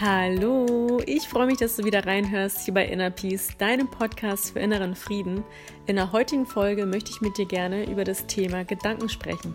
Hallo, ich freue mich, dass du wieder reinhörst hier bei Inner Peace, deinem Podcast für inneren Frieden. In der heutigen Folge möchte ich mit dir gerne über das Thema Gedanken sprechen.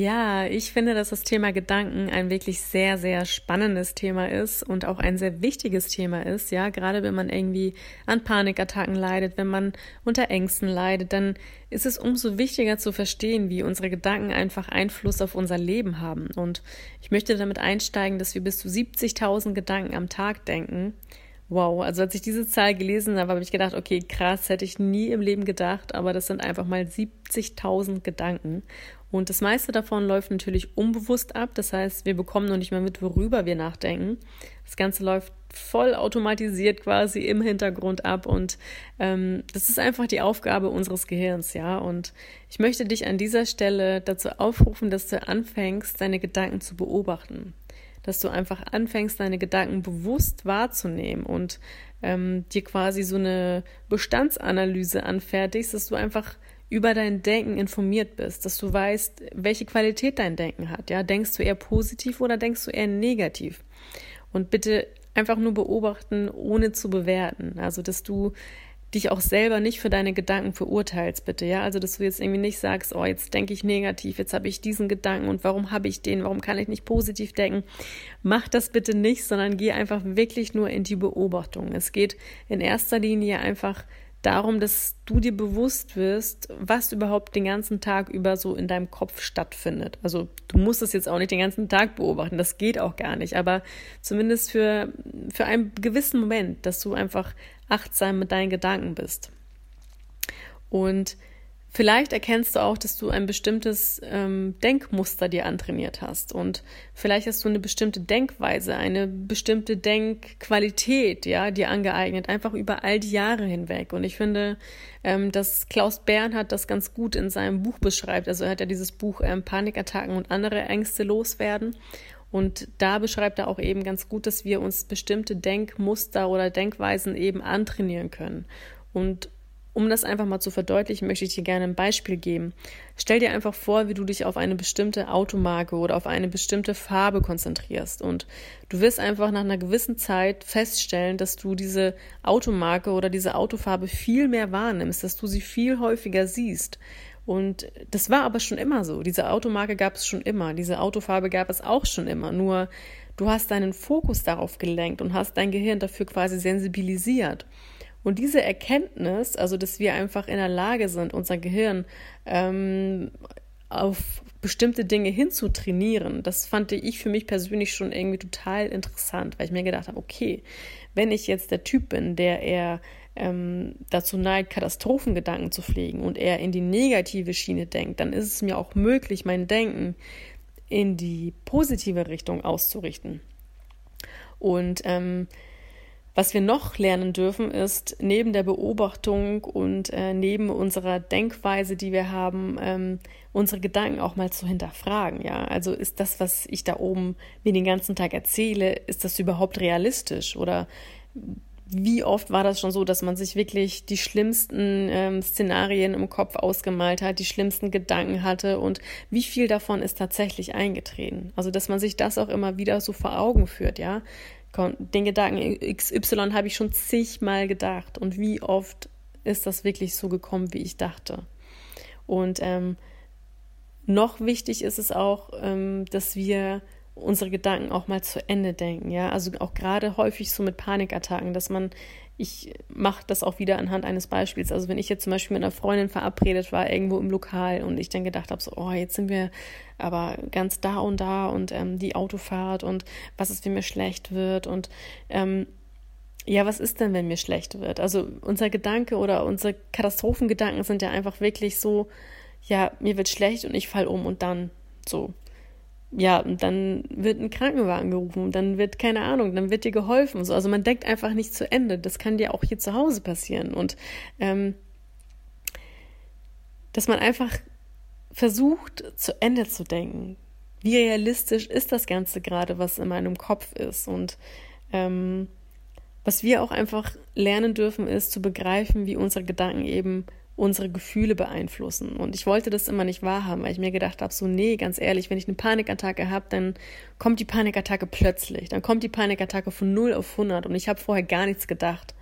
Ja, ich finde, dass das Thema Gedanken ein wirklich sehr, sehr spannendes Thema ist und auch ein sehr wichtiges Thema ist. Ja, gerade wenn man irgendwie an Panikattacken leidet, wenn man unter Ängsten leidet, dann ist es umso wichtiger zu verstehen, wie unsere Gedanken einfach Einfluss auf unser Leben haben. Und ich möchte damit einsteigen, dass wir bis zu 70.000 Gedanken am Tag denken. Wow, also als ich diese Zahl gelesen habe, habe ich gedacht, okay, krass, hätte ich nie im Leben gedacht, aber das sind einfach mal 70.000 Gedanken. Und das meiste davon läuft natürlich unbewusst ab. Das heißt, wir bekommen noch nicht mal mit, worüber wir nachdenken. Das Ganze läuft voll automatisiert quasi im Hintergrund ab. Und ähm, das ist einfach die Aufgabe unseres Gehirns, ja. Und ich möchte dich an dieser Stelle dazu aufrufen, dass du anfängst, deine Gedanken zu beobachten. Dass du einfach anfängst, deine Gedanken bewusst wahrzunehmen und ähm, dir quasi so eine Bestandsanalyse anfertigst, dass du einfach über dein Denken informiert bist, dass du weißt, welche Qualität dein Denken hat. Ja, denkst du eher positiv oder denkst du eher negativ? Und bitte einfach nur beobachten, ohne zu bewerten. Also, dass du dich auch selber nicht für deine Gedanken verurteilst, bitte, ja. Also, dass du jetzt irgendwie nicht sagst, oh, jetzt denke ich negativ, jetzt habe ich diesen Gedanken und warum habe ich den, warum kann ich nicht positiv denken? Mach das bitte nicht, sondern geh einfach wirklich nur in die Beobachtung. Es geht in erster Linie einfach darum, dass du dir bewusst wirst, was überhaupt den ganzen Tag über so in deinem Kopf stattfindet. Also du musst es jetzt auch nicht den ganzen Tag beobachten, das geht auch gar nicht, aber zumindest für, für einen gewissen Moment, dass du einfach achtsam mit deinen Gedanken bist. Und Vielleicht erkennst du auch, dass du ein bestimmtes ähm, Denkmuster dir antrainiert hast und vielleicht hast du eine bestimmte Denkweise, eine bestimmte Denkqualität, ja, dir angeeignet, einfach über all die Jahre hinweg. Und ich finde, ähm, dass Klaus Bernhard das ganz gut in seinem Buch beschreibt. Also er hat ja dieses Buch ähm, Panikattacken und andere Ängste loswerden. Und da beschreibt er auch eben ganz gut, dass wir uns bestimmte Denkmuster oder Denkweisen eben antrainieren können. Und um das einfach mal zu verdeutlichen, möchte ich dir gerne ein Beispiel geben. Stell dir einfach vor, wie du dich auf eine bestimmte Automarke oder auf eine bestimmte Farbe konzentrierst. Und du wirst einfach nach einer gewissen Zeit feststellen, dass du diese Automarke oder diese Autofarbe viel mehr wahrnimmst, dass du sie viel häufiger siehst. Und das war aber schon immer so. Diese Automarke gab es schon immer. Diese Autofarbe gab es auch schon immer. Nur du hast deinen Fokus darauf gelenkt und hast dein Gehirn dafür quasi sensibilisiert. Und diese Erkenntnis, also dass wir einfach in der Lage sind, unser Gehirn ähm, auf bestimmte Dinge hinzutrainieren, das fand ich für mich persönlich schon irgendwie total interessant, weil ich mir gedacht habe, okay, wenn ich jetzt der Typ bin, der eher ähm, dazu neigt, Katastrophengedanken zu pflegen und eher in die negative Schiene denkt, dann ist es mir auch möglich, mein Denken in die positive Richtung auszurichten. Und ähm, was wir noch lernen dürfen, ist neben der Beobachtung und äh, neben unserer Denkweise, die wir haben, ähm, unsere Gedanken auch mal zu hinterfragen. Ja, also ist das, was ich da oben mir den ganzen Tag erzähle, ist das überhaupt realistisch oder wie oft war das schon so, dass man sich wirklich die schlimmsten ähm, Szenarien im Kopf ausgemalt hat, die schlimmsten Gedanken hatte und wie viel davon ist tatsächlich eingetreten? Also, dass man sich das auch immer wieder so vor Augen führt, ja den Gedanken XY habe ich schon zigmal gedacht. Und wie oft ist das wirklich so gekommen, wie ich dachte? Und ähm, noch wichtig ist es auch, ähm, dass wir unsere Gedanken auch mal zu Ende denken. Ja, also auch gerade häufig so mit Panikattacken, dass man ich mache das auch wieder anhand eines Beispiels. Also wenn ich jetzt zum Beispiel mit einer Freundin verabredet war, irgendwo im Lokal und ich dann gedacht habe, so, oh, jetzt sind wir aber ganz da und da und ähm, die Autofahrt und was ist, wenn mir schlecht wird und ähm, ja, was ist denn, wenn mir schlecht wird? Also unser Gedanke oder unsere Katastrophengedanken sind ja einfach wirklich so, ja, mir wird schlecht und ich fall um und dann so ja, und dann wird ein Krankenwagen gerufen, dann wird, keine Ahnung, dann wird dir geholfen. So, also man denkt einfach nicht zu Ende. Das kann dir auch hier zu Hause passieren. Und ähm, dass man einfach versucht, zu Ende zu denken. Wie realistisch ist das Ganze gerade, was in meinem Kopf ist? Und ähm, was wir auch einfach lernen dürfen, ist zu begreifen, wie unsere Gedanken eben unsere Gefühle beeinflussen. Und ich wollte das immer nicht wahrhaben, weil ich mir gedacht habe, so nee, ganz ehrlich, wenn ich eine Panikattacke habe, dann kommt die Panikattacke plötzlich. Dann kommt die Panikattacke von 0 auf 100 und ich habe vorher gar nichts gedacht.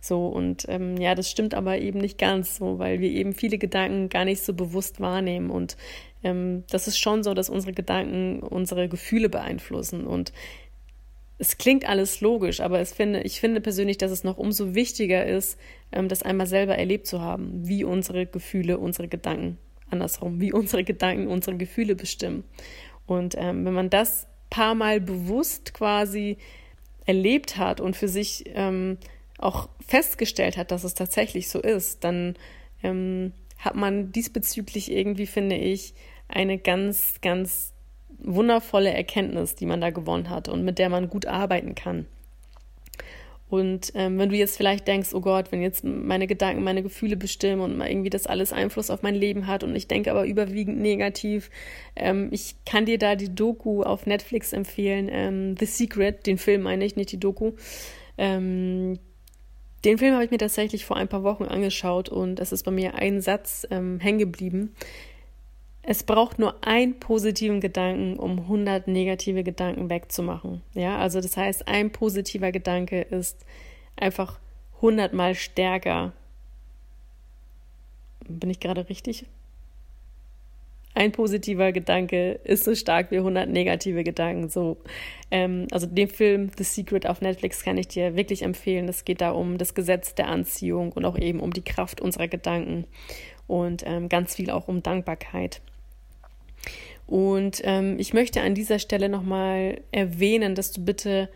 So, und ähm, ja, das stimmt aber eben nicht ganz so, weil wir eben viele Gedanken gar nicht so bewusst wahrnehmen. Und ähm, das ist schon so, dass unsere Gedanken unsere Gefühle beeinflussen. Und es klingt alles logisch, aber es finde, ich finde persönlich, dass es noch umso wichtiger ist, ähm, das einmal selber erlebt zu haben, wie unsere Gefühle, unsere Gedanken, andersrum, wie unsere Gedanken unsere Gefühle bestimmen. Und ähm, wenn man das paar Mal bewusst quasi erlebt hat und für sich ähm, auch festgestellt hat, dass es tatsächlich so ist, dann ähm, hat man diesbezüglich irgendwie, finde ich, eine ganz, ganz wundervolle Erkenntnis, die man da gewonnen hat und mit der man gut arbeiten kann. Und ähm, wenn du jetzt vielleicht denkst, oh Gott, wenn jetzt meine Gedanken, meine Gefühle bestimmen und irgendwie das alles Einfluss auf mein Leben hat und ich denke aber überwiegend negativ, ähm, ich kann dir da die Doku auf Netflix empfehlen, ähm, The Secret, den Film meine ich, nicht die Doku. Ähm, den Film habe ich mir tatsächlich vor ein paar Wochen angeschaut und es ist bei mir ein Satz ähm, hängen geblieben. Es braucht nur einen positiven Gedanken, um 100 negative Gedanken wegzumachen. Ja, also das heißt, ein positiver Gedanke ist einfach 100 mal stärker. Bin ich gerade richtig? Ein positiver Gedanke ist so stark wie 100 negative Gedanken. So, ähm, also den Film The Secret auf Netflix kann ich dir wirklich empfehlen. Es geht da um das Gesetz der Anziehung und auch eben um die Kraft unserer Gedanken und ähm, ganz viel auch um Dankbarkeit. Und ähm, ich möchte an dieser Stelle nochmal erwähnen, dass du bitte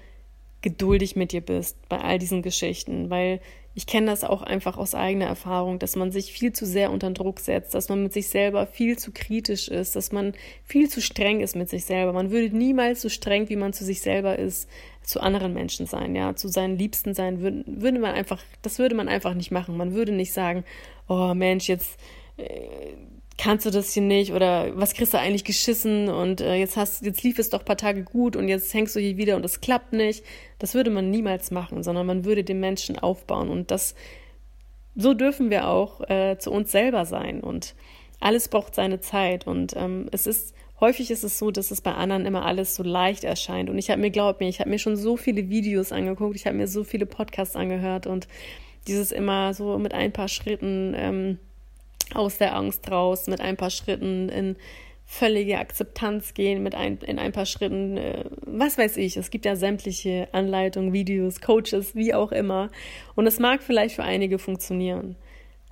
geduldig mit dir bist bei all diesen Geschichten, weil ich kenne das auch einfach aus eigener Erfahrung, dass man sich viel zu sehr unter Druck setzt, dass man mit sich selber viel zu kritisch ist, dass man viel zu streng ist mit sich selber. Man würde niemals so streng, wie man zu sich selber ist, zu anderen Menschen sein, ja, zu seinen Liebsten sein, würde, würde man einfach, das würde man einfach nicht machen. Man würde nicht sagen, oh Mensch, jetzt äh, kannst du das hier nicht oder was kriegst du eigentlich geschissen und äh, jetzt hast jetzt lief es doch ein paar Tage gut und jetzt hängst du hier wieder und es klappt nicht. Das würde man niemals machen, sondern man würde den Menschen aufbauen und das so dürfen wir auch äh, zu uns selber sein und alles braucht seine Zeit und ähm, es ist häufig ist es so, dass es bei anderen immer alles so leicht erscheint und ich habe mir glaubt mir, ich habe mir schon so viele Videos angeguckt, ich habe mir so viele Podcasts angehört und dieses immer so mit ein paar Schritten ähm, aus der Angst raus, mit ein paar Schritten in völlige Akzeptanz gehen, mit ein, in ein paar Schritten, äh, was weiß ich, es gibt ja sämtliche Anleitungen, Videos, Coaches, wie auch immer. Und es mag vielleicht für einige funktionieren.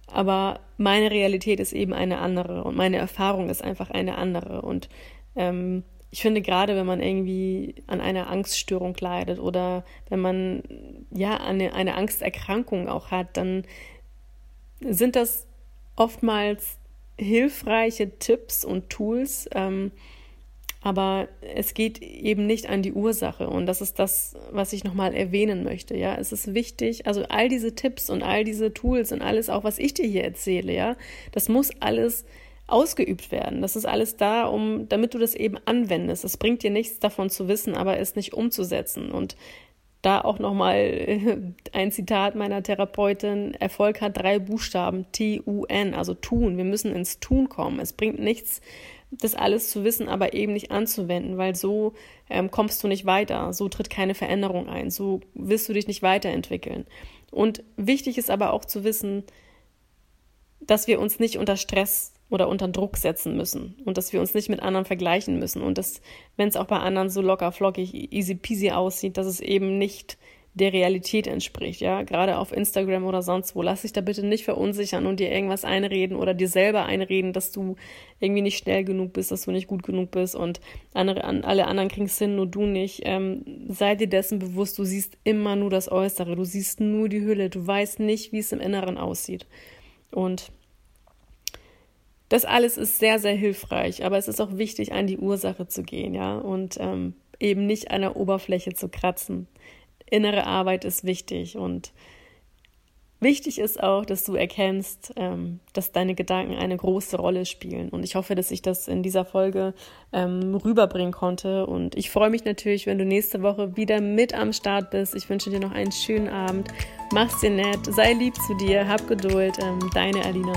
Aber meine Realität ist eben eine andere und meine Erfahrung ist einfach eine andere. Und ähm, ich finde, gerade wenn man irgendwie an einer Angststörung leidet oder wenn man ja eine, eine Angsterkrankung auch hat, dann sind das oftmals hilfreiche Tipps und Tools, ähm, aber es geht eben nicht an die Ursache und das ist das, was ich nochmal erwähnen möchte. Ja, es ist wichtig, also all diese Tipps und all diese Tools und alles, auch was ich dir hier erzähle, ja, das muss alles ausgeübt werden. Das ist alles da, um, damit du das eben anwendest. Es bringt dir nichts davon zu wissen, aber es nicht umzusetzen. Und da auch nochmal ein Zitat meiner Therapeutin. Erfolg hat drei Buchstaben, T-U-N, also tun. Wir müssen ins Tun kommen. Es bringt nichts, das alles zu wissen, aber eben nicht anzuwenden, weil so ähm, kommst du nicht weiter. So tritt keine Veränderung ein. So wirst du dich nicht weiterentwickeln. Und wichtig ist aber auch zu wissen, dass wir uns nicht unter Stress oder unter Druck setzen müssen und dass wir uns nicht mit anderen vergleichen müssen und dass, wenn es auch bei anderen so locker, flockig, easy peasy aussieht, dass es eben nicht der Realität entspricht, ja, gerade auf Instagram oder sonst wo. Lass dich da bitte nicht verunsichern und dir irgendwas einreden oder dir selber einreden, dass du irgendwie nicht schnell genug bist, dass du nicht gut genug bist und andere, alle anderen kriegen es hin, nur du nicht. Ähm, sei dir dessen bewusst, du siehst immer nur das Äußere, du siehst nur die Hülle, du weißt nicht, wie es im Inneren aussieht. Und das alles ist sehr, sehr hilfreich, aber es ist auch wichtig, an die Ursache zu gehen, ja, und ähm, eben nicht an der Oberfläche zu kratzen. Innere Arbeit ist wichtig und Wichtig ist auch, dass du erkennst, ähm, dass deine Gedanken eine große Rolle spielen. Und ich hoffe, dass ich das in dieser Folge ähm, rüberbringen konnte. Und ich freue mich natürlich, wenn du nächste Woche wieder mit am Start bist. Ich wünsche dir noch einen schönen Abend. Mach's dir nett, sei lieb zu dir, hab Geduld. Ähm, deine Alina.